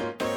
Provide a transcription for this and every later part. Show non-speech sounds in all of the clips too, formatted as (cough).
ん?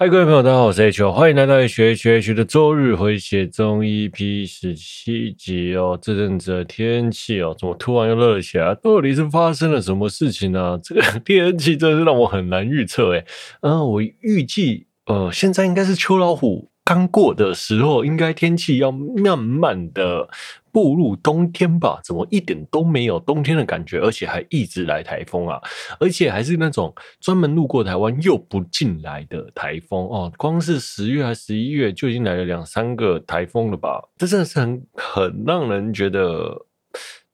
嗨，各位朋友，大家好，我是 H，欢迎来到 H H H 的周日回血中一 P 十七集哦。这阵子的天气哦，怎么突然又热起来？到底是发生了什么事情呢、这个 (laughs) 天气真是让我很难预测诶。嗯，我预计呃，现在应该是秋老虎刚过的时候，应该天气要慢慢的。步入冬天吧，怎么一点都没有冬天的感觉，而且还一直来台风啊，而且还是那种专门路过台湾又不进来的台风哦。光是十月还十一月就已经来了两三个台风了吧？这真的是很很让人觉得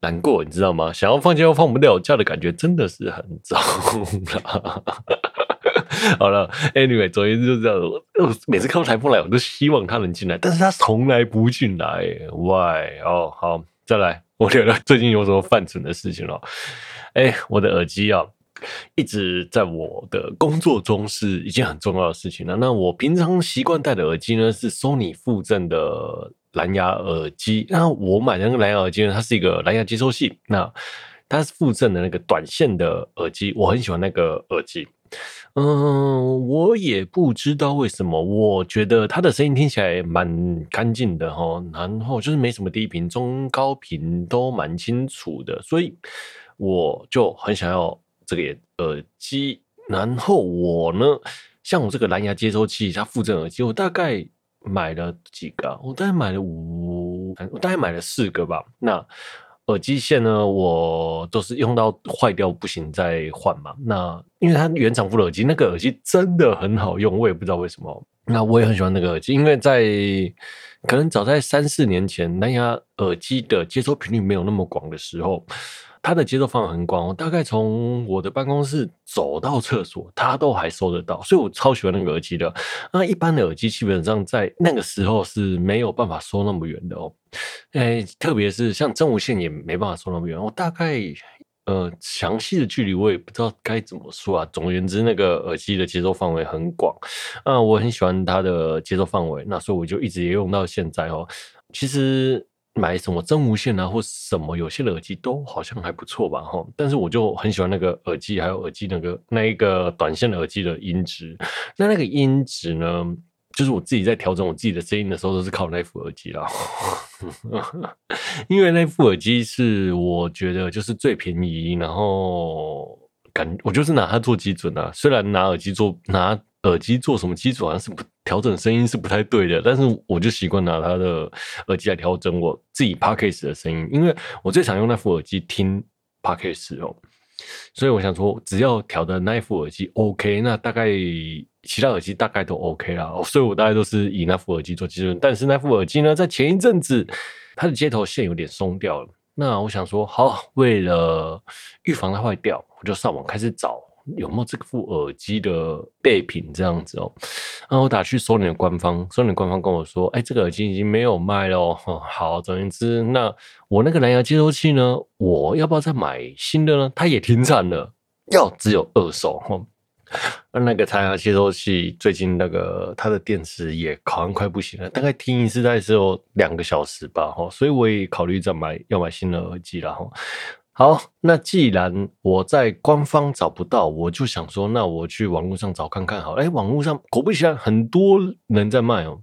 难过，你知道吗？想要放假又放不了假的感觉，真的是很糟了。(laughs) 好了，Anyway，昨天就这样。我每次看到台风来，我都希望它能进来，但是它从来不进来。Why？哦，好，再来。我觉得最近有什么犯蠢的事情了？哎，我的耳机啊，一直在我的工作中是一件很重要的事情了。那我平常习惯戴的耳机呢，是 Sony 附赠的蓝牙耳机。那我买的那个蓝牙耳机呢，它是一个蓝牙接收器。那它是附赠的那个短线的耳机，我很喜欢那个耳机。嗯，我也不知道为什么，我觉得他的声音听起来蛮干净的哈，然后就是没什么低频、中高频都蛮清楚的，所以我就很想要这个耳机。然后我呢，像我这个蓝牙接收器，它附赠耳机，我大概买了几个，我大概买了五，我大概买了四个吧。那耳机线呢，我都是用到坏掉不行再换嘛。那因为它原厂副耳机，那个耳机真的很好用，我也不知道为什么。那我也很喜欢那个耳机，因为在可能早在三四年前，蓝牙耳机的接收频率没有那么广的时候。它的接收范围很广，我大概从我的办公室走到厕所，它都还收得到，所以我超喜欢那个耳机的。那一般的耳机基本上在那个时候是没有办法收那么远的哦，哎，特别是像真无线也没办法收那么远。我大概呃详细的距离我也不知道该怎么说啊。总而言之，那个耳机的接收范围很广，啊，我很喜欢它的接收范围，那所以我就一直也用到现在哦。其实。买什么真无线啊，或什么有线的耳机都好像还不错吧，哈。但是我就很喜欢那个耳机，还有耳机那个那一个短线的耳机的音质。那那个音质呢，就是我自己在调整我自己的声音的时候，都是靠那副耳机啦。(laughs) 因为那副耳机是我觉得就是最便宜，然后感我就是拿它做基准啊。虽然拿耳机做拿。耳机做什么基础好像是不调整声音是不太对的，但是我就习惯拿它的耳机来调整我自己 Podcast 的声音，因为我最常用那副耳机听 Podcast 哦，所以我想说只要调的那副耳机 OK，那大概其他耳机大概都 OK 啦，所以我大概都是以那副耳机做基准。但是那副耳机呢，在前一阵子它的接头线有点松掉了，那我想说好，为了预防它坏掉，我就上网开始找。有没有这副耳机的备品这样子哦？然后我打去索尼的官方，索尼官方跟我说：“哎，这个耳机已经没有卖了哦。”好，总而言之，那我那个蓝牙接收器呢？我要不要再买新的呢？它也停产了，要只有二手哈。那那个蓝牙接收器最近那个它的电池也好像快不行了，大概听一次大概只有两个小时吧哈。所以我也考虑再买，要买新的耳机了哈。好，那既然我在官方找不到，我就想说，那我去网络上找看看好。哎，网络上果不其然，很多人在卖哦，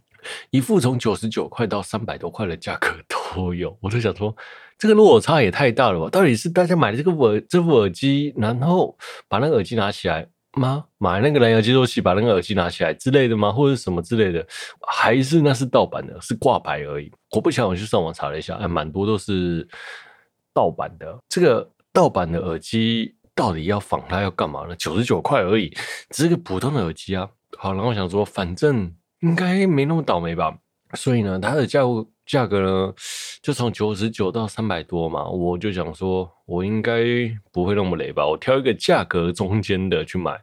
一副从九十九块到三百多块的价格都有。(laughs) 我就想说，这个落差也太大了吧？到底是大家买的这个耳这副耳机，然后把那个耳机拿起来吗？买那个蓝牙接收器，把那个耳机拿起来之类的吗？或者什么之类的？还是那是盗版的，是挂牌而已？果不其然，我去上网查了一下，哎，蛮多都是。盗版的这个盗版的耳机到底要仿它要干嘛呢？九十九块而已，只是个普通的耳机啊。好，然后我想说，反正应该没那么倒霉吧。所以呢，它的价价格呢，就从九十九到三百多嘛。我就想说，我应该不会那么雷吧。我挑一个价格中间的去买，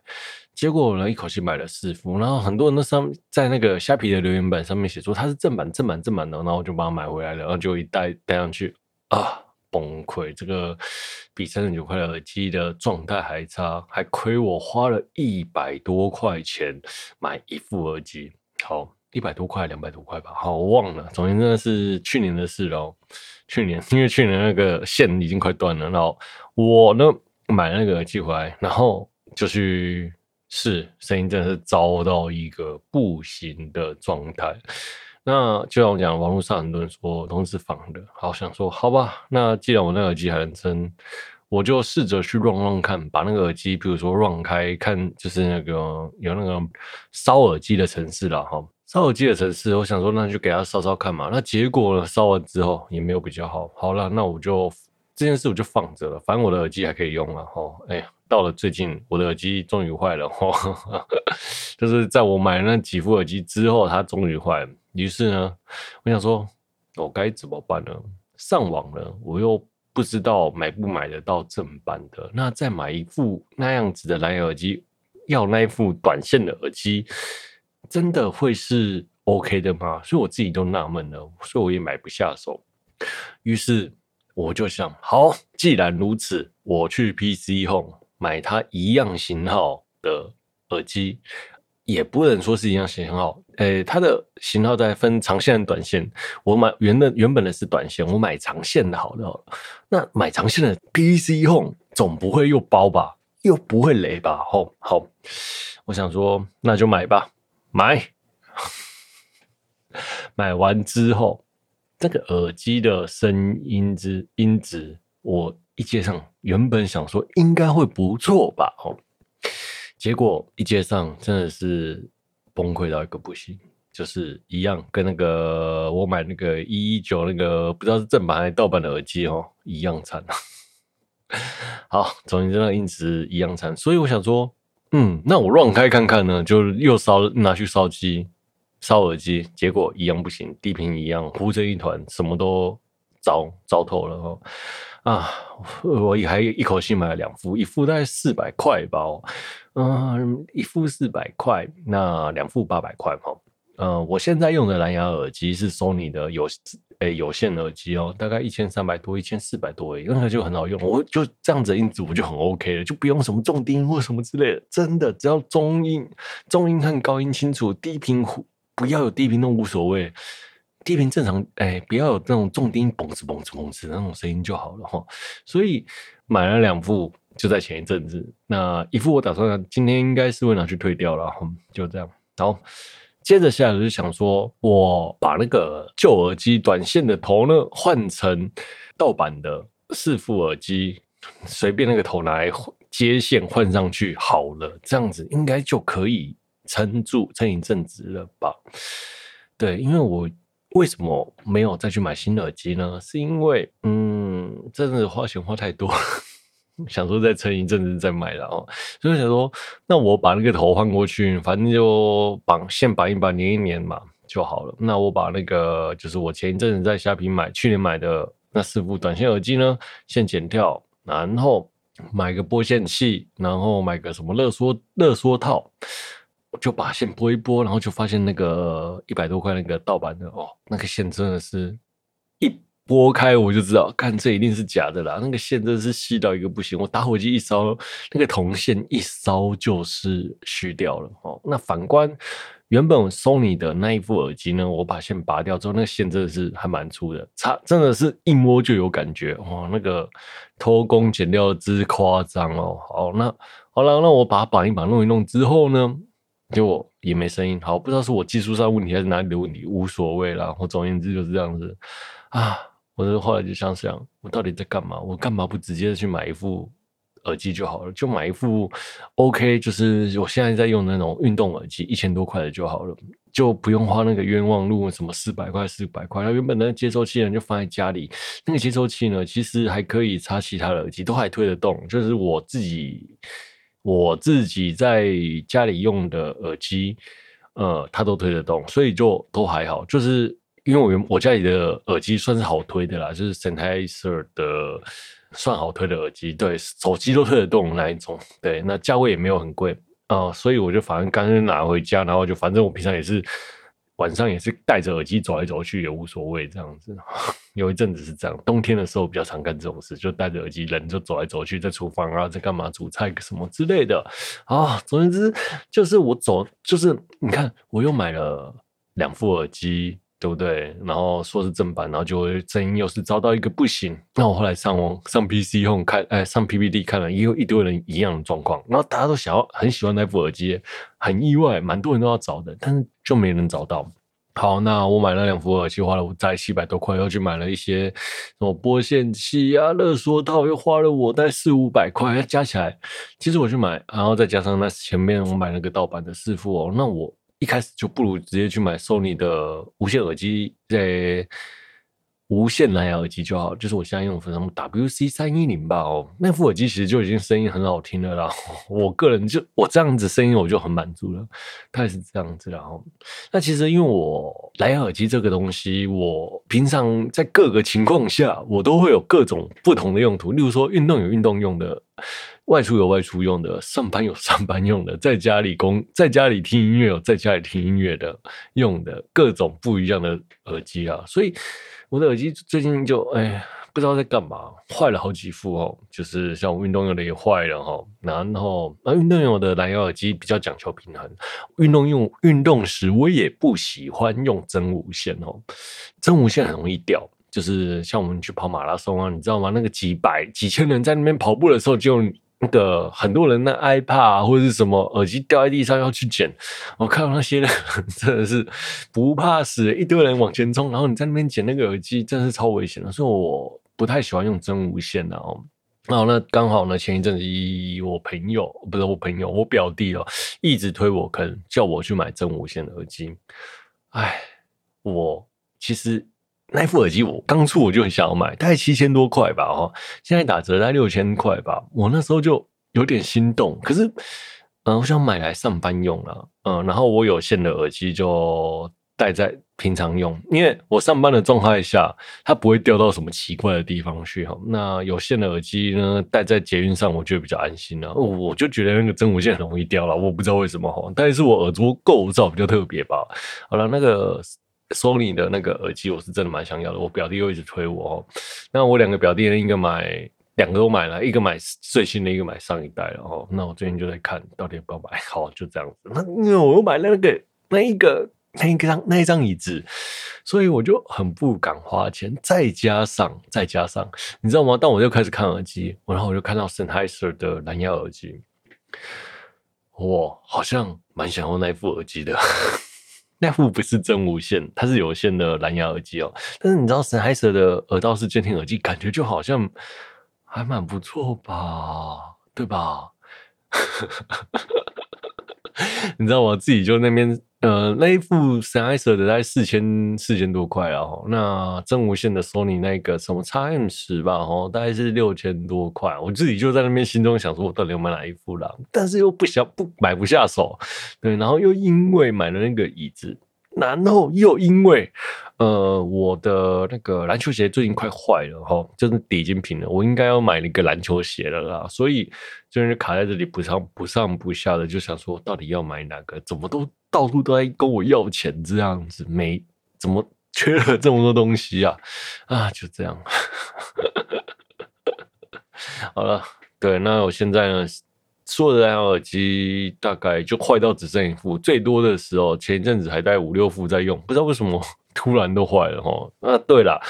结果呢，一口气买了四副。然后很多人都上在那个虾皮的留言板上面写说它是正版、正版、正版的，然后我就把它买回来了，然后就一带带上去啊。崩溃，这个比三十九块的耳机的状态还差，还亏我花了一百多块钱买一副耳机。好，一百多块，两百多块吧。好，我忘了。总之，真的是去年的事了。去年，因为去年那个线已经快断了，然后我呢买那个耳机回来，然后就去试，声音真的是糟到一个不行的状态。那就像我讲，网络上很多人说都是仿的，好想说好吧。那既然我那耳机还能真，我就试着去 run run 看，把那个耳机，比如说绕开看，就是那个有那个烧耳机的城市了哈。烧耳机的城市，我想说那就给他烧烧看嘛。那结果，烧完之后也没有比较好。好了，那我就这件事我就放着了，反正我的耳机还可以用了哈。哎，到了最近我的耳机终于坏了哈，(laughs) 就是在我买那几副耳机之后，它终于坏了。于是呢，我想说，我该怎么办呢？上网呢，我又不知道买不买得到正版的。那再买一副那样子的蓝牙耳机，要那一副短线的耳机，真的会是 OK 的吗？所以我自己都纳闷了，所以我也买不下手。于是我就想，好，既然如此，我去 PC Home 买它一样型号的耳机。也不能说是一样型号，诶、它的型号在分长线和短线。我买原的原本的是短线，我买长线的好的好了。那买长线的 PC Home 总不会又包吧，又不会雷吧？吼，好，我想说那就买吧，买。买完之后，这个耳机的声音之音质，我一接上，原本想说应该会不错吧，哦。结果一接上，真的是崩溃到一个不行，就是一样跟那个我买那个一一九那个不知道是正版还是盗版的耳机哦，一样惨。(laughs) 好，总之那个音质一样惨，所以我想说，嗯，那我乱开看看呢，就又烧拿去烧机烧耳机，结果一样不行，低频一样糊成一团，什么都糟糟透了哦。啊，我也还一口气买了两副，一副大概四百块吧，嗯，一副四百块，那两副八百块哈。嗯，我现在用的蓝牙耳机是 Sony 的有诶、有线耳机哦，大概一千三百多，一千四百多，那个就很好用，我就这样子音质我就很 OK 了，就不用什么重低音或什么之类的，真的只要中音、中音和高音清楚，低频不要有低频都无所谓。低频正常，哎、不要有那种重低音嘣子嘣子嘣子那种声音就好了哈。所以买了两副，就在前一阵子。那一副我打算今天应该是会拿去退掉了，就这样。然后，接着下来就想说，我把那个旧耳机短线的头呢换成盗版的四副耳机，随便那个头拿来接线换上去好了，这样子应该就可以撑住撑一阵子了吧？对，因为我。为什么没有再去买新耳机呢？是因为，嗯，真的花钱花太多，想说再撑一阵子再买了哦。所以想说，那我把那个头换过去，反正就绑线绑一绑，粘一粘嘛就好了。那我把那个就是我前一阵子在虾皮买，去年买的那四副短线耳机呢，先剪掉，然后买个拨线器，然后买个什么热缩热缩套。就把线拨一拨，然后就发现那个一百多块那个盗版的哦，那个线真的是，一拨开我就知道，看这一定是假的啦。那个线真的是细到一个不行，我打火机一烧，那个铜线一烧就是虚掉了哦。那反观原本 Sony 的那一副耳机呢，我把线拔掉之后，那个线真的是还蛮粗的，差真的是一摸就有感觉哇，那个偷工减料之夸张哦。好，那好了，那我把它绑一绑，弄一弄之后呢？结果也没声音，好，不知道是我技术上问题还是哪里的问题，无所谓啦。我总而言之就是这样子啊。我就后来就想想，我到底在干嘛？我干嘛不直接去买一副耳机就好了？就买一副 OK，就是我现在在用的那种运动耳机，一千多块的就好了，就不用花那个冤枉路，什么四百块、四百块。它原本的接收器呢，就放在家里，那个接收器呢，其实还可以插其他的耳机，都还推得动。就是我自己。我自己在家里用的耳机，呃，它都推得动，所以就都还好。就是因为我我家里的耳机算是好推的啦，就是 Sennheiser 的算好推的耳机，对，手机都推得动那一种。对，那价位也没有很贵啊，所以我就反正干脆拿回家，然后就反正我平常也是晚上也是戴着耳机走来走去也无所谓这样子。(laughs) 有一阵子是这样，冬天的时候比较常干这种事，就戴着耳机，人就走来走去，在厨房啊，在干嘛煮菜什么之类的啊。总之就是我走，就是你看，我又买了两副耳机。对不对？然后说是正版，然后就声音又是遭到一个不行。那我后来上网上 PC 后看，哎，上 PPT 看了，也有一堆人一样的状况。然后大家都想要很喜欢那副耳机，很意外，蛮多人都要找的，但是就没人找到。好，那我买了两副耳机，花了我大概七百多块，又去买了一些什么播线器啊、勒索套，又花了我大概四五百块，加起来，其实我去买，然后再加上那前面我买了个盗版的四副哦，那我。一开始就不如直接去买 Sony 的无线耳机，在无线蓝牙耳机就好。就是我现在用的什么 WC 三一零吧，哦，那副耳机其实就已经声音很好听了啦。(laughs) 我个人就我这样子声音我就很满足了，大概是这样子。然后，那其实因为我蓝牙耳机这个东西，我平常在各个情况下我都会有各种不同的用途。例如说，运动有运动用的。外出有外出用的，上班有上班用的，在家里工，在家里听音乐有在家里听音乐的用的，各种不一样的耳机啊。所以我的耳机最近就哎，不知道在干嘛，坏了好几副哦。就是像我运动用的也坏了哈。然后那运动用的蓝牙耳机比较讲求平衡，运动用运动时我也不喜欢用真无线哦，真无线很容易掉。就是像我们去跑马拉松啊，你知道吗？那个几百几千人在那边跑步的时候就。那个很多人的 iPad，或者是什么耳机掉在地上要去捡，我看到那些人 (laughs) 真的是不怕死，一堆人往前冲，然后你在那边捡那个耳机，真的是超危险的。所以我不太喜欢用真无线的哦。然后那刚好呢，前一阵子我朋友不是我朋友，我表弟哦，一直推我坑，叫我去买真无线耳机。哎，我其实。那副耳机我当初我就很想要买，大概七千多块吧，哈，现在打折大概六千块吧。我那时候就有点心动，可是，嗯、我想买来上班用了，嗯、然后我有线的耳机就戴在平常用，因为我上班的状态下，它不会掉到什么奇怪的地方去，哈。那有线的耳机呢，戴在捷运上，我觉得比较安心了。我就觉得那个真无线很容易掉了，我不知道为什么，哈，但是我耳朵构造比较特别吧。好了，那个。Sony 的那个耳机我是真的蛮想要的，我表弟又一直推我哦。那我两个表弟呢，一个买，两个都买了，一个买最新的，一个买上一代了哦。那我最近就在看到底要不要买，好，就这样子。那因为我又买了那个那一个那一张那一张椅子，所以我就很不敢花钱。再加上再加上，你知道吗？当我就开始看耳机，然后我就看到 Sennheiser 的蓝牙耳机，我好像蛮想要那一副耳机的。那副不是真无线，它是有线的蓝牙耳机哦。但是你知道神海蛇的耳道式监听耳机感觉就好像还蛮不错吧？对吧？(laughs) 你知道我自己就那边呃，那一副 s e n s o r 的在四千四千多块啊。那真无线的 Sony 那个什么 XM10 吧，哦，大概是六千多块。我自己就在那边心中想说，我到底要买哪一副啦？但是又不想不买不下手，对，然后又因为买了那个椅子。然后又因为，呃，我的那个篮球鞋最近快坏了哈，就是底已经平了，我应该要买一个篮球鞋了啦，所以就是卡在这里不上不上不下的，就想说到底要买哪个？怎么都到处都在跟我要钱这样子，没怎么缺了这么多东西啊？(laughs) 啊，就这样。(laughs) 好了，对，那我现在呢？所有的蓝牙耳机大概就坏到只剩一副，最多的时候前一阵子还带五六副在用，不知道为什么突然都坏了哈。那对了，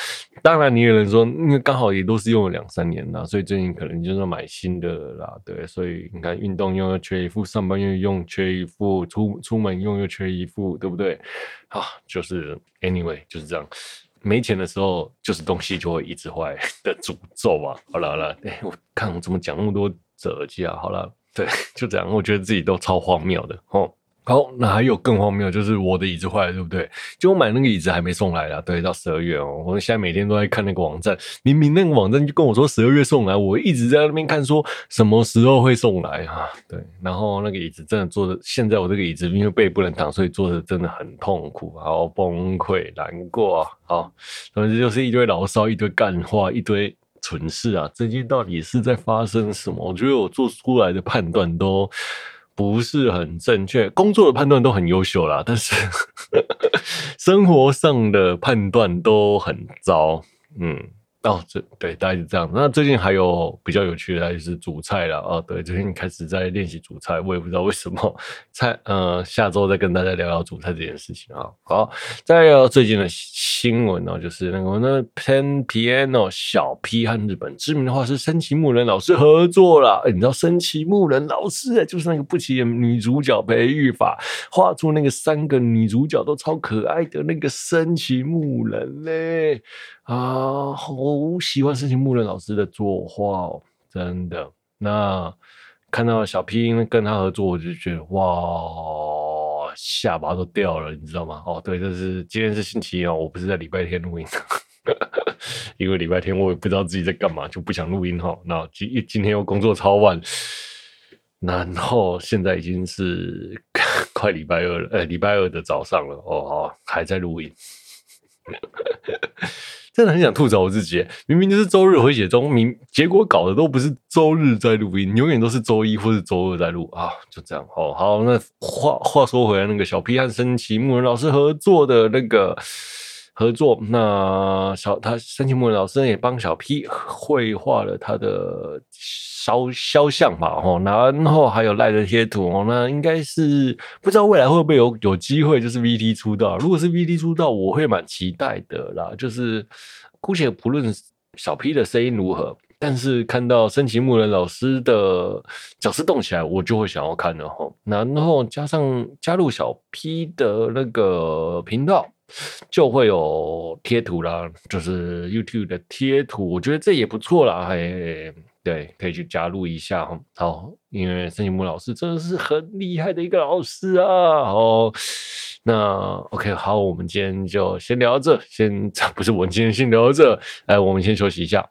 当然你有人说，因为刚好也都是用了两三年了，所以最近可能就是买新的啦。对，所以你看运动用又缺一副，上班又用缺一副，出出门用又缺一副，对不对？啊，就是 anyway 就是这样，没钱的时候就是东西就会一直坏的诅咒啊。好了好了，哎，我看我怎么讲那么多折耳机啊？好了。对，就这样，我觉得自己都超荒谬的哦。好，那还有更荒谬，就是我的椅子坏了，对不对？就我买那个椅子还没送来啊，对，到十二月哦。我现在每天都在看那个网站，明明那个网站就跟我说十二月送来，我一直在那边看，说什么时候会送来啊？对，然后那个椅子真的坐的，现在我这个椅子因为背不能躺，所以坐的真的很痛苦，好崩溃，难过。好，总之就是一堆牢骚，一堆干话，一堆。蠢事啊！最近到底是在发生什么？我觉得我做出来的判断都不是很正确，工作的判断都很优秀啦，但是 (laughs) 生活上的判断都很糟，嗯。哦，这对，大概是这样。那最近还有比较有趣的，就是煮菜了。哦，对，最近开始在练习煮菜，我也不知道为什么。菜，呃，下周再跟大家聊聊煮菜这件事情啊。好，再聊最近的新闻呢，就是那个那 Pen Piano 小 P 和日本知名的画师森崎木人老师合作了。你知道森崎木人老师就是那个不起眼女主角培育法画出那个三个女主角都超可爱的那个森崎木人嘞。啊，好喜欢森崎牧人老师的作画哦，真的。那看到小 P 跟他合作，我就觉得哇，下巴都掉了，你知道吗？哦，对，这是今天是星期一哦，我不是在礼拜天录音，(laughs) 因为礼拜天我也不知道自己在干嘛，就不想录音哈。那今今天又工作超晚，然后现在已经是快礼拜二了，呃，礼拜二的早上了哦，还在录音。真的很想吐槽我自己，明明就是周日回写中，明结果搞的都不是周日在录音，永远都是周一或是周二在录啊，就这样。好，好，那话话说回来，那个小 P 和森崎牧人老师合作的那个合作，那小他森崎牧人老师也帮小 P 绘画了他的。肖肖像吧，吼，然后还有赖的贴图哦，那应该是不知道未来会不会有有机会，就是 VT 出道。如果是 VT 出道，我会蛮期待的啦。就是姑且不论小 P 的声音如何，但是看到森崎牧人老师的角色动起来，我就会想要看了吼。然后加上加入小 P 的那个频道，就会有贴图啦，就是 YouTube 的贴图，我觉得这也不错啦，嘿。对，可以去加入一下哈。好，因为森崎牧老师真的是很厉害的一个老师啊。好，那 OK，好，我们今天就先聊到这，先 (laughs) 不是我们今天先聊到这，来，我们先休息一下。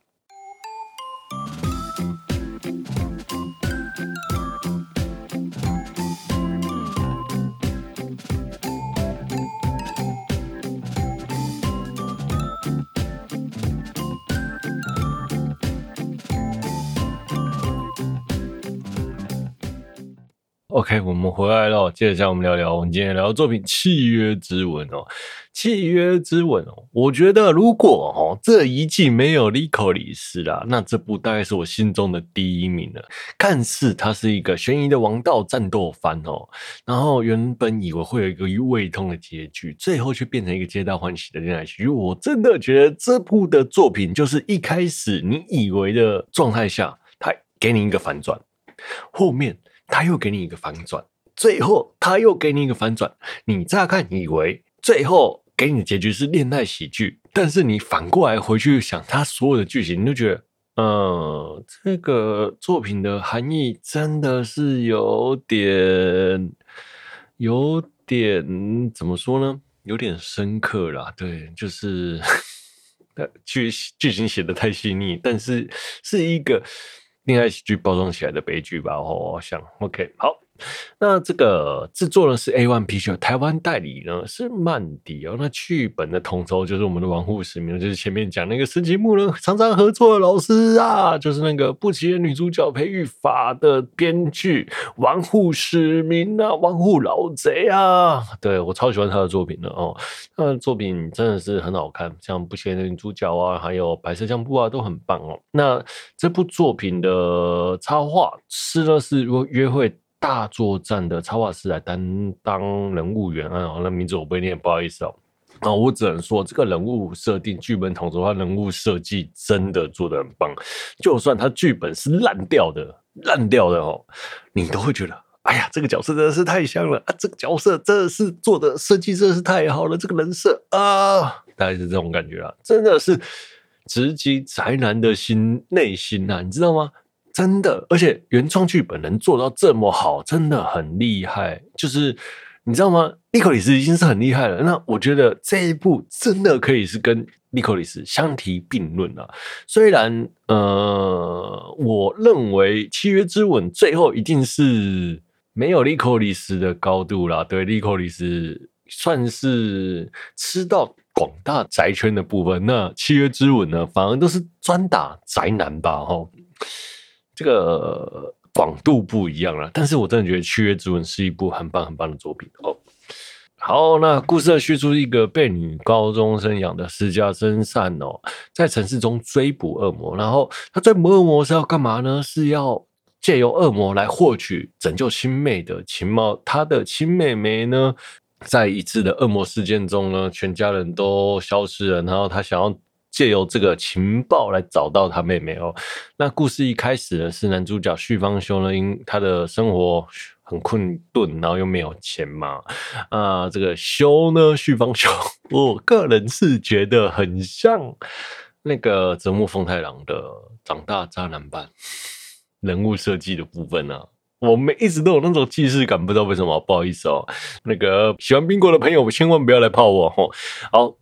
OK，我们回来了，接着向我们聊聊我们今天聊的作品《契约之吻》哦，《契约之吻》哦，我觉得如果哦这一季没有莉可里丝啦，那这部大概是我心中的第一名了。看似它是一个悬疑的王道战斗番哦，然后原本以为会有一个胃痛的结局，最后却变成一个皆大欢喜的恋爱喜剧。我真的觉得这部的作品就是一开始你以为的状态下，它给你一个反转，后面。他又给你一个反转，最后他又给你一个反转。你乍看以为最后给你的结局是恋爱喜剧，但是你反过来回去想他所有的剧情，你就觉得，嗯，这个作品的含义真的是有点，有点怎么说呢？有点深刻啦。对，就是 (laughs) 剧剧情写得太细腻，但是是一个。恋爱喜剧包装起来的悲剧吧，我想，OK，好。那这个制作呢是 A1 Picture，台湾代理呢是曼迪哦。那剧本的统筹就是我们的王户时明，就是前面讲那个神奇木人常常合作的老师啊，就是那个不起眼女主角培育法的编剧王户时明啊，王户老贼啊。对，我超喜欢他的作品的哦，他的作品真的是很好看，像不起眼的女主角啊，还有白色相簿啊，都很棒哦。那这部作品的插画师呢是约会。大作战的插画师来担当人物原案哦，那名字我不会念，不好意思哦。啊，我只能说这个人物设定、剧本统筹和人物设计真的做得很棒。就算他剧本是烂掉的、烂掉的哦，你都会觉得，哎呀，这个角色真的是太香了啊！这个角色真的是做的设计真的是太好了，这个人设啊，大概是这种感觉啊，真的是直击宅男的心内心啊，你知道吗？真的，而且原创剧本能做到这么好，真的很厉害。就是你知道吗？莉可里斯已经是很厉害了。那我觉得这一部真的可以是跟莉可里斯相提并论了。虽然呃，我认为《契约之吻》最后一定是没有莉可里斯的高度啦。对，莉可里斯算是吃到广大宅圈的部分。那《契约之吻》呢，反而都是专打宅男吧？齁。这个广度不一样了，但是我真的觉得《契约之吻》是一部很棒很棒的作品哦。好，那故事的叙述一个被女高中生养的私家侦探哦，在城市中追捕恶魔，然后他追捕恶魔是要干嘛呢？是要借由恶魔来获取拯救亲妹的情报。他的亲妹妹呢，在一次的恶魔事件中呢，全家人都消失了，然后他想要借由这个情报来找到他妹妹哦。那故事一开始呢，是男主角绪方修呢，因他的生活。很困顿，然后又没有钱嘛，啊，这个修呢，绪方修，我个人是觉得很像那个泽木丰太郎的长大渣男版人物设计的部分啊，我们一直都有那种既视感，不知道为什么，不好意思哦，那个喜欢冰果的朋友，千万不要来泡我哦。好，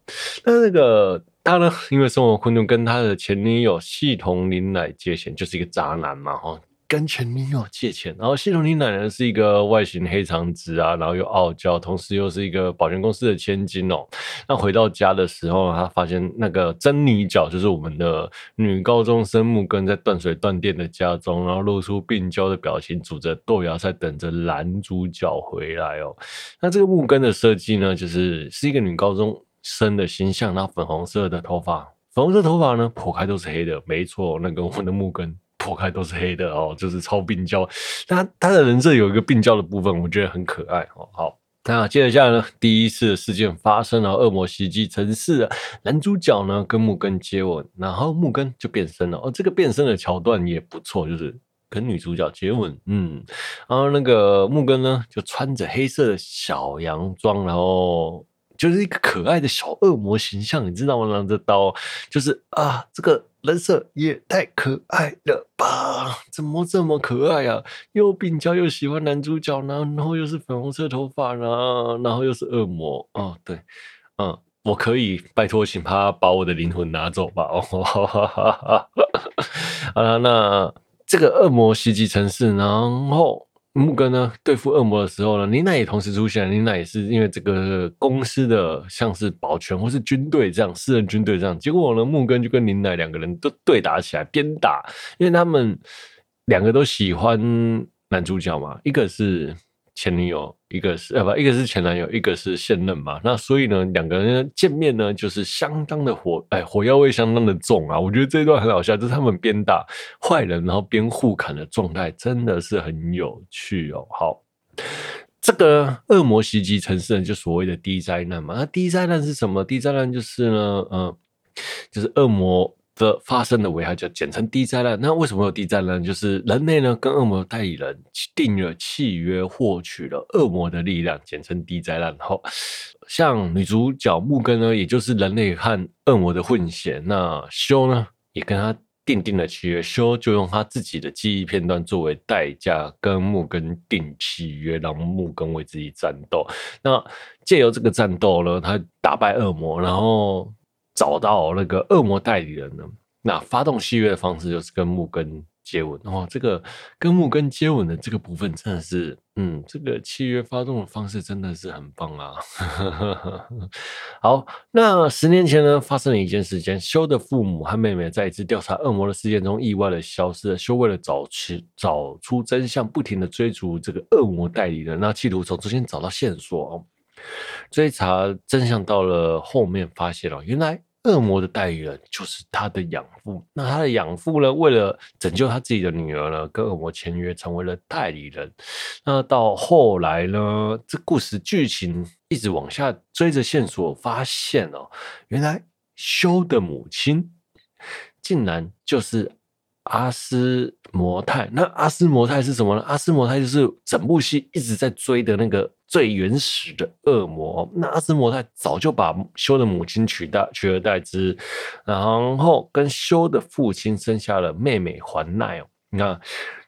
那那个他呢，因为生活困顿，跟他的前女友系统林乃借钱，就是一个渣男嘛，哈。跟前女友借钱，然后系统林奶奶是一个外形黑长直啊，然后又傲娇，同时又是一个保全公司的千金哦。那回到家的时候，他发现那个真女角就是我们的女高中生木根，在断水断电的家中，然后露出病娇的表情，煮着豆芽菜，等着男主角回来哦。那这个木根的设计呢，就是是一个女高中生的形象，然后粉红色的头发，粉红色头发呢，剖开都是黑的，没错，那个我们的木根。剖开都是黑的哦，就是超病娇。他他的人设有一个病娇的部分，我觉得很可爱哦。好，那接着下来呢，第一次事件发生了，恶魔袭击城市，男主角呢跟木根接吻，然后木根就变身了。哦，这个变身的桥段也不错，就是跟女主角接吻，嗯，然后那个木根呢就穿着黑色的小洋装，然后。就是一个可爱的小恶魔形象，你知道吗？拿着刀，就是啊，这个人设也太可爱了吧？怎么这么可爱啊？又病娇又喜欢男主角呢，然后又是粉红色头发呢，然后又是恶魔哦，对，嗯，我可以拜托，请他把我的灵魂拿走吧。哦，哈哈哈哈好了，那这个恶魔袭击城市，然后。木根呢对付恶魔的时候呢，妮娜也同时出现。妮娜也是因为这个公司的像是保全或是军队这样，私人军队这样。结果呢，木根就跟妮娜两个人都对打起来，边打，因为他们两个都喜欢男主角嘛，一个是。前女友，一个是呃不，一个是前男友，一个是现任嘛。那所以呢，两个人见面呢，就是相当的火，哎，火药味相当的重啊。我觉得这一段很好笑，就是他们边打坏人，然后边互砍的状态，真的是很有趣哦。好，这个恶魔袭击城市呢，就所谓的第一灾难嘛。那第一灾难是什么？第一灾难就是呢，呃，就是恶魔。的发生的危害就简称 D 灾难。那为什么有 D 灾难？就是人类呢跟恶魔代理人订了契约，获取了恶魔的力量，简称 D 灾难。后，像女主角木根呢，也就是人类和恶魔的混血。那修呢也跟他订定了契约，修就用他自己的记忆片段作为代价，跟木根订契约，让木根为自己战斗。那借由这个战斗呢，他打败恶魔，然后。找到那个恶魔代理人呢？那发动契约的方式就是跟木根接吻哦。这个跟木根接吻的这个部分真的是，嗯，这个契约发动的方式真的是很棒啊。(laughs) 好，那十年前呢，发生了一件事情，修的父母和妹妹在一次调查恶魔的事件中意外的消失了。修为了找出找出真相，不停的追逐这个恶魔代理人，那企图从中间找到线索哦。追查真相到了后面，发现了原来。恶魔的代理人就是他的养父，那他的养父呢，为了拯救他自己的女儿呢，跟恶魔签约成为了代理人。那到后来呢，这故事剧情一直往下追着线索，发现哦，原来修的母亲竟然就是。阿斯摩泰，那阿斯摩泰是什么呢？阿斯摩泰就是整部戏一直在追的那个最原始的恶魔。那阿斯摩泰早就把修的母亲取代取而代之，然后跟修的父亲生下了妹妹环奈哦。你看，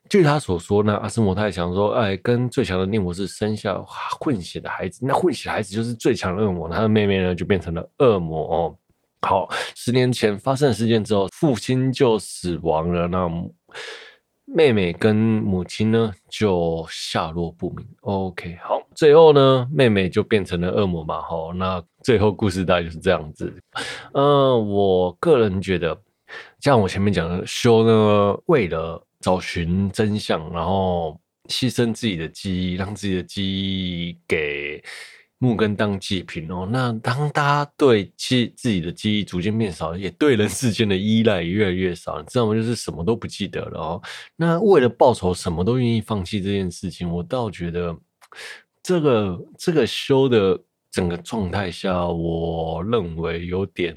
据他所说呢，阿斯摩泰想说，哎，跟最强的涅魔是生下混血的孩子，那混血孩子就是最强的恶魔，他的妹妹呢就变成了恶魔哦。好，十年前发生的事件之后，父亲就死亡了，那妹妹跟母亲呢就下落不明。OK，好，最后呢，妹妹就变成了恶魔嘛。好，那最后故事大概就是这样子。嗯，我个人觉得，像我前面讲的，修呢为了找寻真相，然后牺牲自己的记忆，让自己的记忆给木根当祭品哦。那当大家对记自己的记忆逐渐变少，也对人世间的依赖越来越少，你知道吗？就是什么都不记得了哦。那为了报仇，什么都愿意放弃这件事情，我倒觉得这个这个修的整个状态下，我认为有点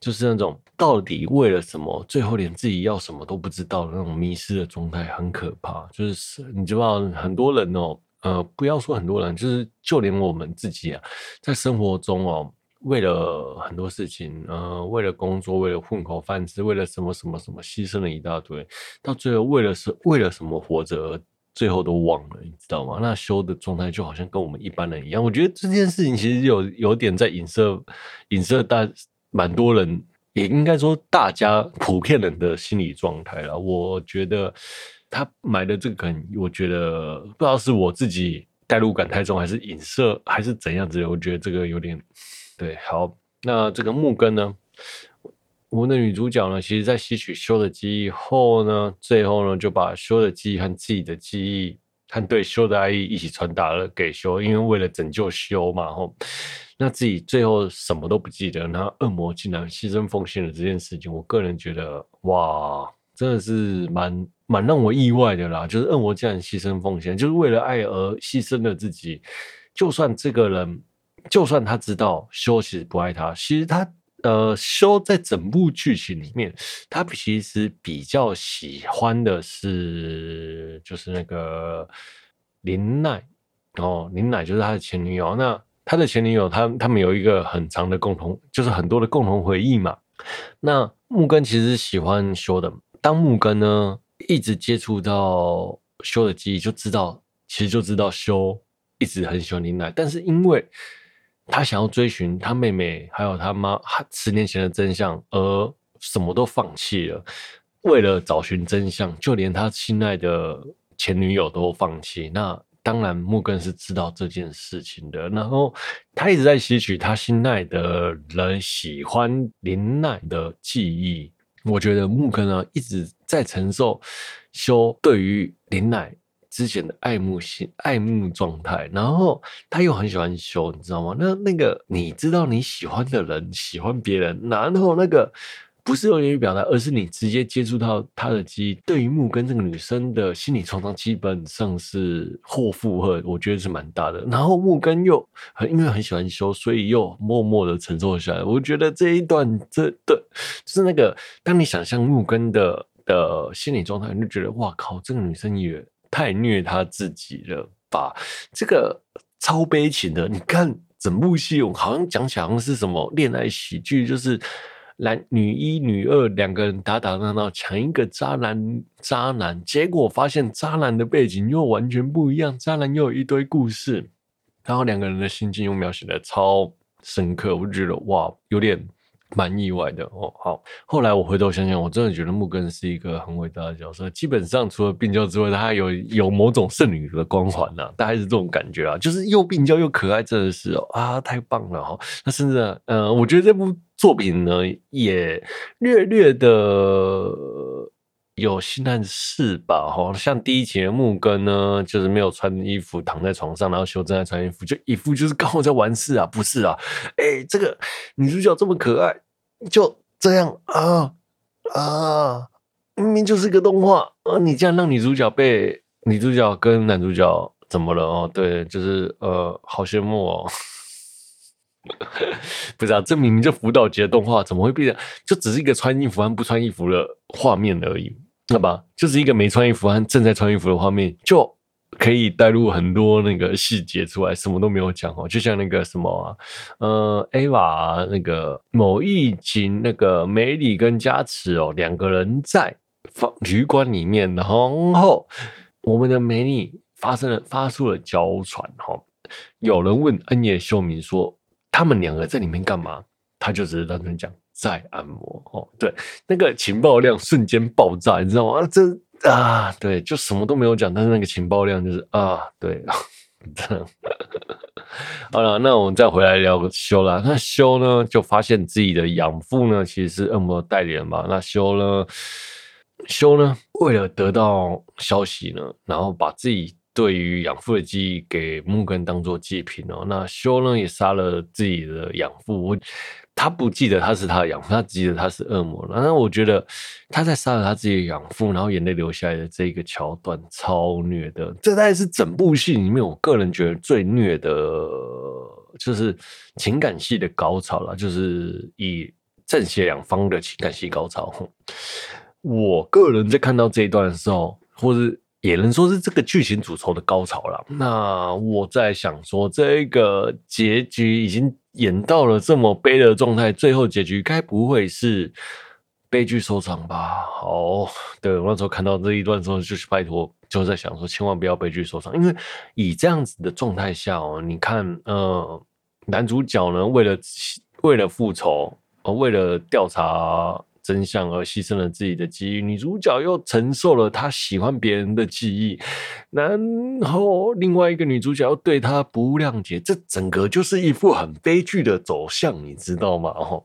就是那种到底为了什么，最后连自己要什么都不知道的那种迷失的状态，很可怕。就是你知道，很多人哦。呃，不要说很多人，就是就连我们自己啊，在生活中哦，为了很多事情，呃，为了工作，为了混口饭吃，为了什么什么什么，牺牲了一大堆，到最后为了是为了什么活着，最后都忘了，你知道吗？那修的状态就好像跟我们一般人一样。我觉得这件事情其实有有点在影射，影射大蛮多人，也应该说大家普遍人的心理状态了。我觉得。他买的这个梗，我觉得不知道是我自己代入感太重，还是影射，还是怎样子。我觉得这个有点对。好，那这个木根呢，我们的女主角呢，其实在吸取修的记忆后呢，最后呢就把修的记忆和自己的记忆和对修的爱意一起传达了给修，因为为了拯救修嘛，吼，那自己最后什么都不记得，那恶魔竟然牺牲奉献了这件事情，我个人觉得哇，真的是蛮。蛮让我意外的啦，就是恶魔竟然牺牲奉献，就是为了爱而牺牲了自己。就算这个人，就算他知道修其实不爱他，其实他呃修在整部剧情里面，他其实比较喜欢的是就是那个林奈哦，林奈就是他的前女友。那他的前女友，他他们有一个很长的共同，就是很多的共同回忆嘛。那木根其实喜欢修的，当木根呢，一直接触到修的记忆，就知道其实就知道修一直很喜欢林奈，但是因为他想要追寻他妹妹还有他妈十年前的真相，而什么都放弃了。为了找寻真相，就连他亲爱的前女友都放弃。那当然，木根是知道这件事情的。然后他一直在吸取他心爱的人喜欢林奈的记忆。我觉得木根呢一直在承受修对于林奈之前的爱慕心爱慕状态，然后他又很喜欢修，你知道吗？那那个你知道你喜欢的人喜欢别人，然后那个。不是用言语表达，而是你直接接触到她的记忆。对于木根这个女生的心理创伤，基本上是或负荷，我觉得是蛮大的。然后木根又很因为很喜欢修，所以又默默的承受下来。我觉得这一段，这对，就是那个当你想象木根的的心理状态，你就觉得哇靠，这个女生也太虐她自己了吧？这个超悲情的。你看整部戏，我好像讲起来好像是什么恋爱喜剧，就是。男女一女二两个人打打闹闹抢一个渣男，渣男，结果发现渣男的背景又完全不一样，渣男又有一堆故事，然后两个人的心境又描写的超深刻，我就觉得哇，有点。蛮意外的哦。好，后来我回头想想，我真的觉得木根是一个很伟大的角色。基本上除了病娇之外，他还有有某种圣女的光环呐，大概是这种感觉啊，就是又病娇又可爱，真的是哦啊，太棒了哈。那甚至嗯，我觉得这部作品呢，也略略的有性暗示吧哈。像第一集的木根呢，就是没有穿衣服躺在床上，然后修正在穿衣服，就一副就是刚好在完事啊，不是啊？哎，这个女主角这么可爱。就这样啊啊！明明就是个动画啊！你这样让女主角被女主角跟男主角怎么了哦？对，就是呃，好羡慕哦。(laughs) 不知道、啊，这明明就辅导级的动画，怎么会变成就只是一个穿衣服和不穿衣服的画面而已？好吧，就是一个没穿衣服和正在穿衣服的画面，就。可以带入很多那个细节出来，什么都没有讲哦，就像那个什么啊，呃，Ava 那个某一集那个梅里跟加持哦，两个人在房旅馆里面，然后我们的梅里发生了发出了娇喘哈，有人问恩野秀明说他们两个在里面干嘛，他就只是单纯讲在按摩哦，对，那个情报量瞬间爆炸，你知道吗？这。啊，对，就什么都没有讲，但是那个情报量就是啊，对，(laughs) 好了，那我们再回来聊修啦。那修呢，就发现自己的养父呢，其实是恶魔代理人嘛。那修呢，修呢，为了得到消息呢，然后把自己对于养父的记忆给木根当做祭品哦。那修呢也杀了自己的养父，他不记得他是他的养父，他记得他是恶魔。然后我觉得他在杀了他自己的养父，然后眼泪流下来的这一个桥段超虐的。这大概是整部戏里面我个人觉得最虐的，就是情感戏的高潮了，就是以正邪两方的情感戏高潮。我个人在看到这一段的时候，或是也能说是这个剧情主轴的高潮了。那我在想说，这个结局已经演到了这么悲的状态，最后结局该不会是悲剧收场吧？好，对，我那时候看到这一段的时候，就是拜托，就在想说，千万不要悲剧收场，因为以这样子的状态下哦，你看，呃，男主角呢，为了为了复仇，呃，为了调查。真相而牺牲了自己的记忆，女主角又承受了她喜欢别人的记忆，然后另外一个女主角又对她不谅解，这整个就是一副很悲剧的走向，你知道吗？哦，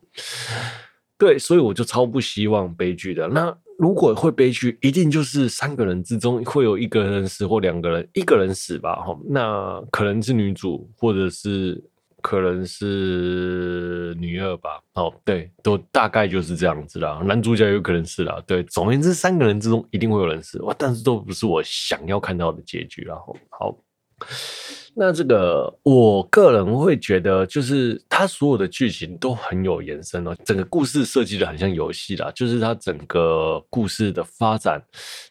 对，所以我就超不希望悲剧的。那如果会悲剧，一定就是三个人之中会有一个人死或两个人，一个人死吧？哈，那可能是女主，或者是。可能是女二吧，哦，对，都大概就是这样子啦。男主角有可能是啦，对，总而言之，三个人之中一定会有人死，哇，但是都不是我想要看到的结局啦。好，那这个我个人会觉得，就是他所有的剧情都很有延伸哦，整个故事设计的很像游戏啦，就是他整个故事的发展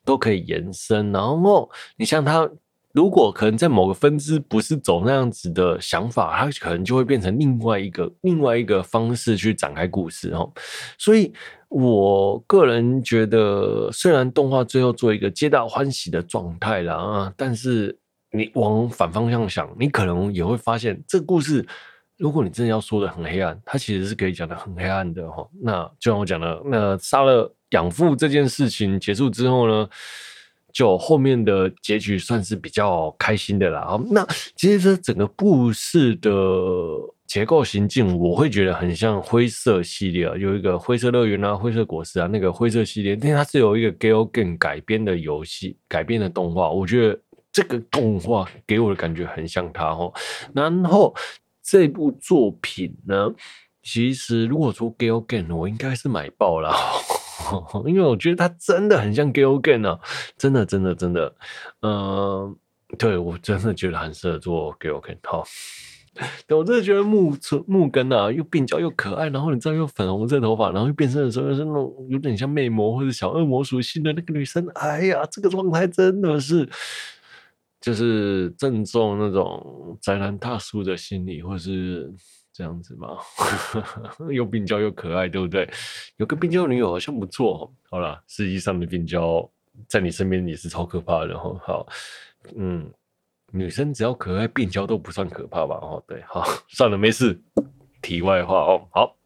都可以延伸，然后你像他。如果可能在某个分支不是走那样子的想法，它可能就会变成另外一个另外一个方式去展开故事哦。所以我个人觉得，虽然动画最后做一个皆大欢喜的状态了啊，但是你往反方向想，你可能也会发现，这个故事如果你真的要说的很黑暗，它其实是可以讲的很黑暗的哈。那就像我讲的，那杀了养父这件事情结束之后呢，就后面的结局算是比较开心的啦。那其实这整个故事的结构行进，我会觉得很像灰色系列啊，有一个灰色乐园啊，灰色果实啊，那个灰色系列，因为它是有一个 Galgame 改编的游戏，改编的动画，我觉得这个动画给我的感觉很像它哦。然后这部作品呢，其实如果说 Galgame，我应该是买爆了。(laughs) 因为我觉得它真的很像 g i l g a n 啊，真的，真的，真的，嗯、对我真的觉得很适合做 g i l g a n。好，(laughs) 对我真的觉得木村木根啊，又鬓角又可爱，然后你知道又粉红色头发，然后又变身的时候又是那种有点像魅魔或者小恶魔属性的那个女生，哎呀，这个状态真的是，就是正中那种宅男大叔的心理，或者是。这样子嘛，(laughs) 又病娇又可爱，对不对？有个病娇女友好像不错。好了，实际上的病娇在你身边也是超可怕的。好，嗯，女生只要可爱，病娇都不算可怕吧？哦，对，好，算了，没事。题外话哦，好，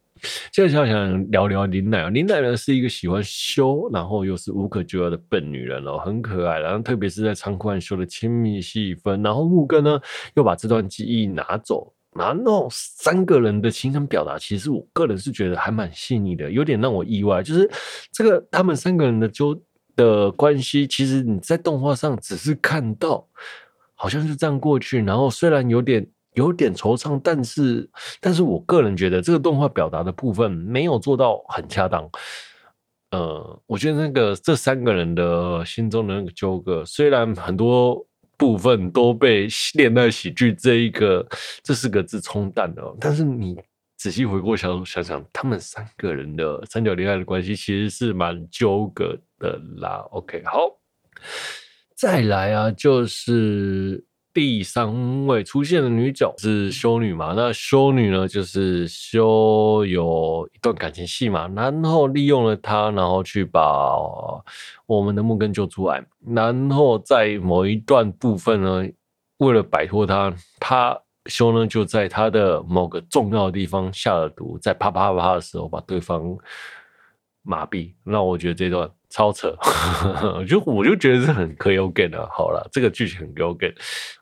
接下来想聊聊林奈啊。林奈呢是一个喜欢修，然后又是无可救药的笨女人哦，很可爱。然后特别是在仓库和修的亲密戏份，然后木根呢又把这段记忆拿走。然后三个人的情感表达，其实我个人是觉得还蛮细腻的，有点让我意外。就是这个他们三个人的纠的关系，其实你在动画上只是看到，好像是这样过去。然后虽然有点有点惆怅，但是但是我个人觉得这个动画表达的部分没有做到很恰当。呃，我觉得那个这三个人的心中的那个纠葛，虽然很多。部分都被恋爱喜剧这一个这四个字冲淡了，但是你仔细回过想想想，他们三个人的三角恋爱的关系其实是蛮纠葛的啦。OK，好，再来啊，就是。第三位出现的女角是修女嘛？那修女呢，就是修有一段感情戏嘛，然后利用了她，然后去把我们的木根救出来，然后在某一段部分呢，为了摆脱她，她修呢就在她的某个重要的地方下了毒，在啪啪啪的时候把对方麻痹。那我觉得这段。超扯，就我就觉得是很可以 OK 的。好了，这个剧情很可以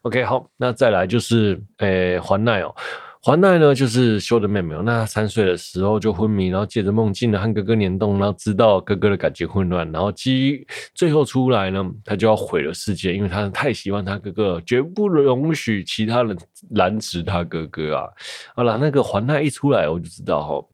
OK。好，那再来就是，诶、欸，环奈哦，环奈呢，就是修的妹妹。那三岁的时候就昏迷，然后借着梦境呢和哥哥联动，然后知道哥哥的感情混乱，然后基最后出来呢，他就要毁了世界，因为他太喜欢他哥哥，绝不容许其他人拦止他哥哥啊！好了，那个环奈一出来，我就知道哈。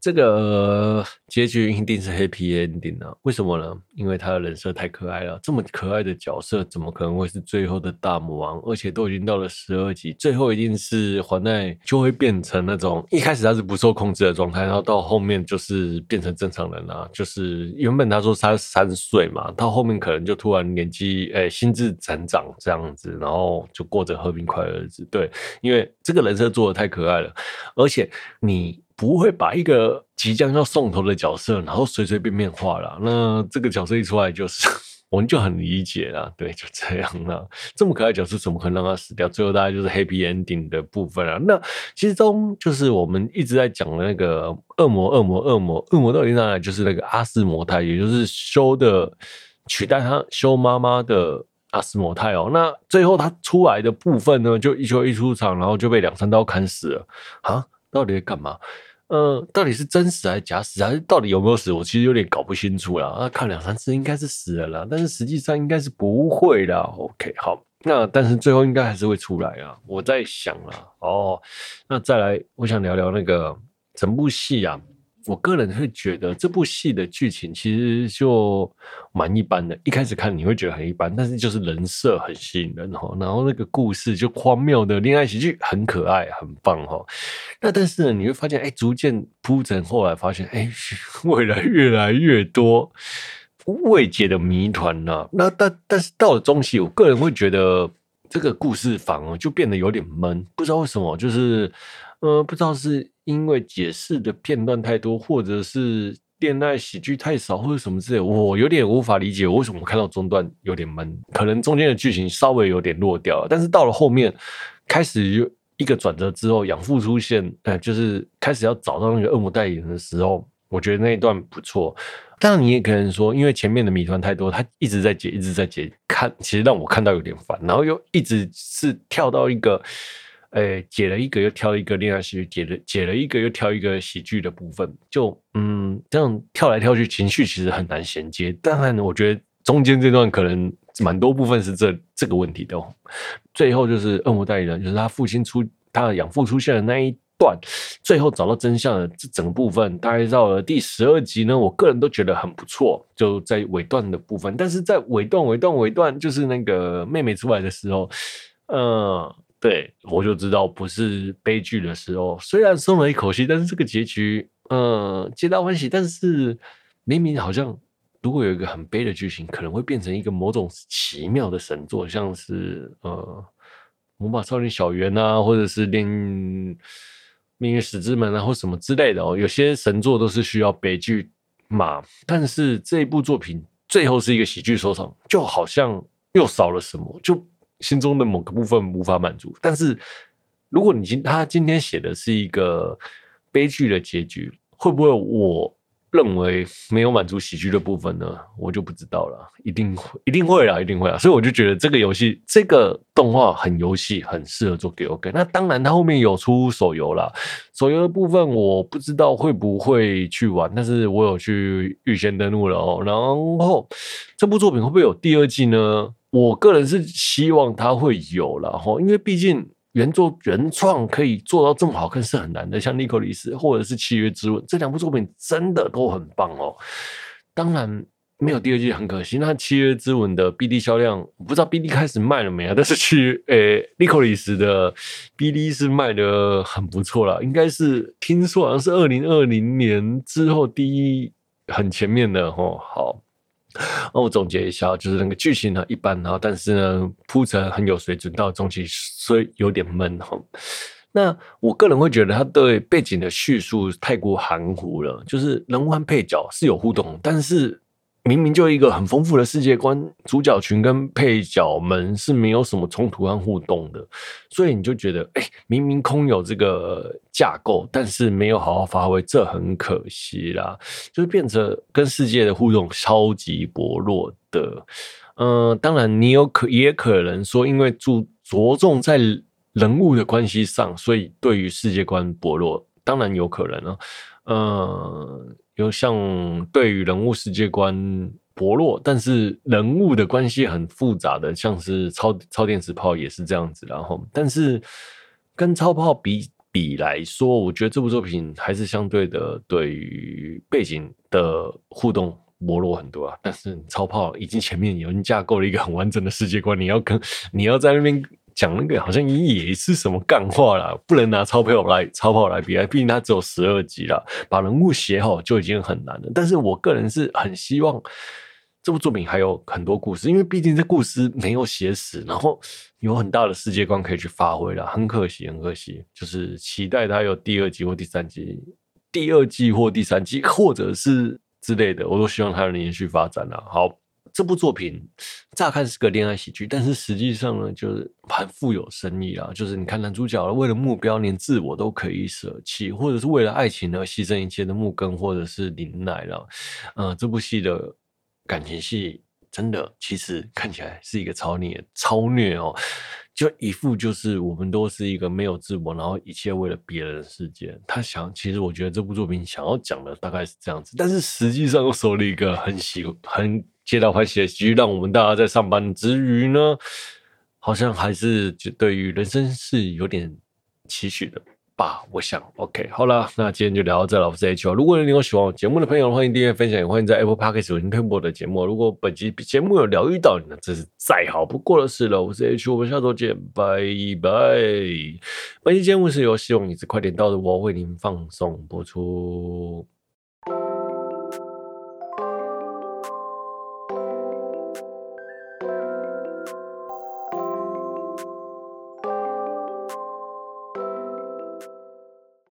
这个结局一定是 happy ending 啊？为什么呢？因为他的人设太可爱了，这么可爱的角色，怎么可能会是最后的大魔王？而且都已经到了十二集，最后一定是环奈就会变成那种一开始他是不受控制的状态，然后到后面就是变成正常人了。就是原本他说他三岁嘛，到后面可能就突然年纪诶心智成长这样子，然后就过着和平快乐日子。对，因为这个人设做的太可爱了，而且你。不会把一个即将要送头的角色，然后随随便便画了。那这个角色一出来，就是 (laughs) 我们就很理解了。对，就这样了。这么可爱的角色，怎么可能让他死掉？最后大概就是 happy ending 的部分了。那其中就是我们一直在讲的那个恶魔，恶魔，恶魔，恶魔到底哪来？就是那个阿斯摩太，也就是修的取代他修妈妈的阿斯摩太哦。那最后他出来的部分呢，就一修一出场，然后就被两三刀砍死了啊！到底在干嘛？呃，到底是真死还是假死，还是到底有没有死？我其实有点搞不清楚了。那看两三次应该是死了啦，但是实际上应该是不会的。OK，好，那但是最后应该还是会出来啊。我在想啊，哦，那再来，我想聊聊那个整部戏啊。我个人会觉得这部戏的剧情其实就蛮一般的，一开始看你会觉得很一般，但是就是人设很吸引人哈，然后那个故事就荒谬的恋爱喜剧很可爱，很棒哈。那但是呢，你会发现，哎，逐渐铺陈，后来发现，哎，未来越来越多未解的谜团呐。那但但是到了中期，我个人会觉得这个故事反而就变得有点闷，不知道为什么，就是呃，不知道是。因为解释的片段太多，或者是恋爱喜剧太少，或者什么之类，我有点无法理解为什么看到中段有点闷。可能中间的剧情稍微有点落掉了，但是到了后面开始有一个转折之后，养父出现，呃，就是开始要找到那个恶魔代理人的时候，我觉得那一段不错。当然，你也可能说，因为前面的谜团太多，他一直在解，一直在解，看其实让我看到有点烦，然后又一直是跳到一个。哎，解了一个又挑一个恋爱喜剧，解了解了一个又挑一个喜剧的部分，就嗯，这样跳来跳去，情绪其实很难衔接。当然，我觉得中间这段可能蛮多部分是这这个问题的。最后就是恶魔代理人，就是他父亲出他的养父出现的那一段，最后找到真相的这整个部分，大概到了第十二集呢，我个人都觉得很不错。就在尾段的部分，但是在尾段尾段尾段，就是那个妹妹出来的时候，嗯。对，我就知道不是悲剧的时候，虽然松了一口气，但是这个结局，嗯，皆大欢喜。但是明明好像，如果有一个很悲的剧情，可能会变成一个某种奇妙的神作，像是呃，魔法少女小圆啊，或者是恋命运石之门啊，或什么之类的哦。有些神作都是需要悲剧嘛，但是这一部作品最后是一个喜剧收场，就好像又少了什么，就。心中的某个部分无法满足，但是如果你今他今天写的是一个悲剧的结局，会不会我认为没有满足喜剧的部分呢？我就不知道了，一定会，一定会啦，一定会啦。所以我就觉得这个游戏，这个动画很游戏，很适合做给 OK。那当然，它后面有出手游啦，手游的部分我不知道会不会去玩，但是我有去预先登录了哦。然后这部作品会不会有第二季呢？我个人是希望它会有了哈，因为毕竟原作原创可以做到这么好看是很难的，像《尼可利斯》或者是《契约之吻》这两部作品真的都很棒哦。当然没有第二季很可惜。那《契约之吻》的 BD 销量，不知道 BD 开始卖了没啊？但是去诶，《尼可利斯》的 BD 是卖的很不错了，应该是听说好像是二零二零年之后第一很前面的哦。好。那我总结一下，就是那个剧情呢一般，然后但是呢铺陈很有水准，到中期虽有点闷哈。那我个人会觉得他对背景的叙述太过含糊了，就是人物和配角是有互动，但是。明明就一个很丰富的世界观，主角群跟配角们是没有什么冲突和互动的，所以你就觉得，哎、明明空有这个架构，但是没有好好发挥，这很可惜啦。就是变成跟世界的互动超级薄弱的。嗯、呃，当然你有可也可能说，因为注着重在人物的关系上，所以对于世界观薄弱，当然有可能啊。呃，有像对于人物世界观薄弱，但是人物的关系很复杂的，像是超超电磁炮也是这样子。然后，但是跟超炮比比来说，我觉得这部作品还是相对的对于背景的互动薄弱很多啊。但是超炮已经前面已经架构了一个很完整的世界观，你要跟你要在那边。讲那个好像也是什么干话啦，不能拿超炮来钞票来比啊，毕竟它只有十二集啦，把人物写好就已经很难了。但是我个人是很希望这部作品还有很多故事，因为毕竟这故事没有写死，然后有很大的世界观可以去发挥了。很可惜，很可惜，就是期待它有第二季或第三季，第二季或第三季，或者是之类的，我都希望它能延续发展了。好。这部作品乍看是个恋爱喜剧，但是实际上呢，就是很富有深意啊。就是你看男主角为了目标，连自我都可以舍弃，或者是为了爱情而牺牲一切的木根，或者是林奈了。嗯、这部戏的感情戏真的其实看起来是一个超虐、超虐哦，就一副就是我们都是一个没有自我，然后一切为了别人的世界。他想，其实我觉得这部作品想要讲的大概是这样子，但是实际上又收了一个很喜很。皆大欢喜的喜剧，让我们大家在上班之余呢，好像还是就对于人生是有点期许的吧。我想，OK，好了，那今天就聊到这了。我是 H 如果你有喜欢我节目的朋友，欢迎订阅、分享，也欢迎在 Apple Podcast 收听推播的节目。如果本期节目有疗愈到你，那这是再好不过的事了。我是 H，我们下周见，拜拜。本期节目是由希望你是快点到的我为您放送播出。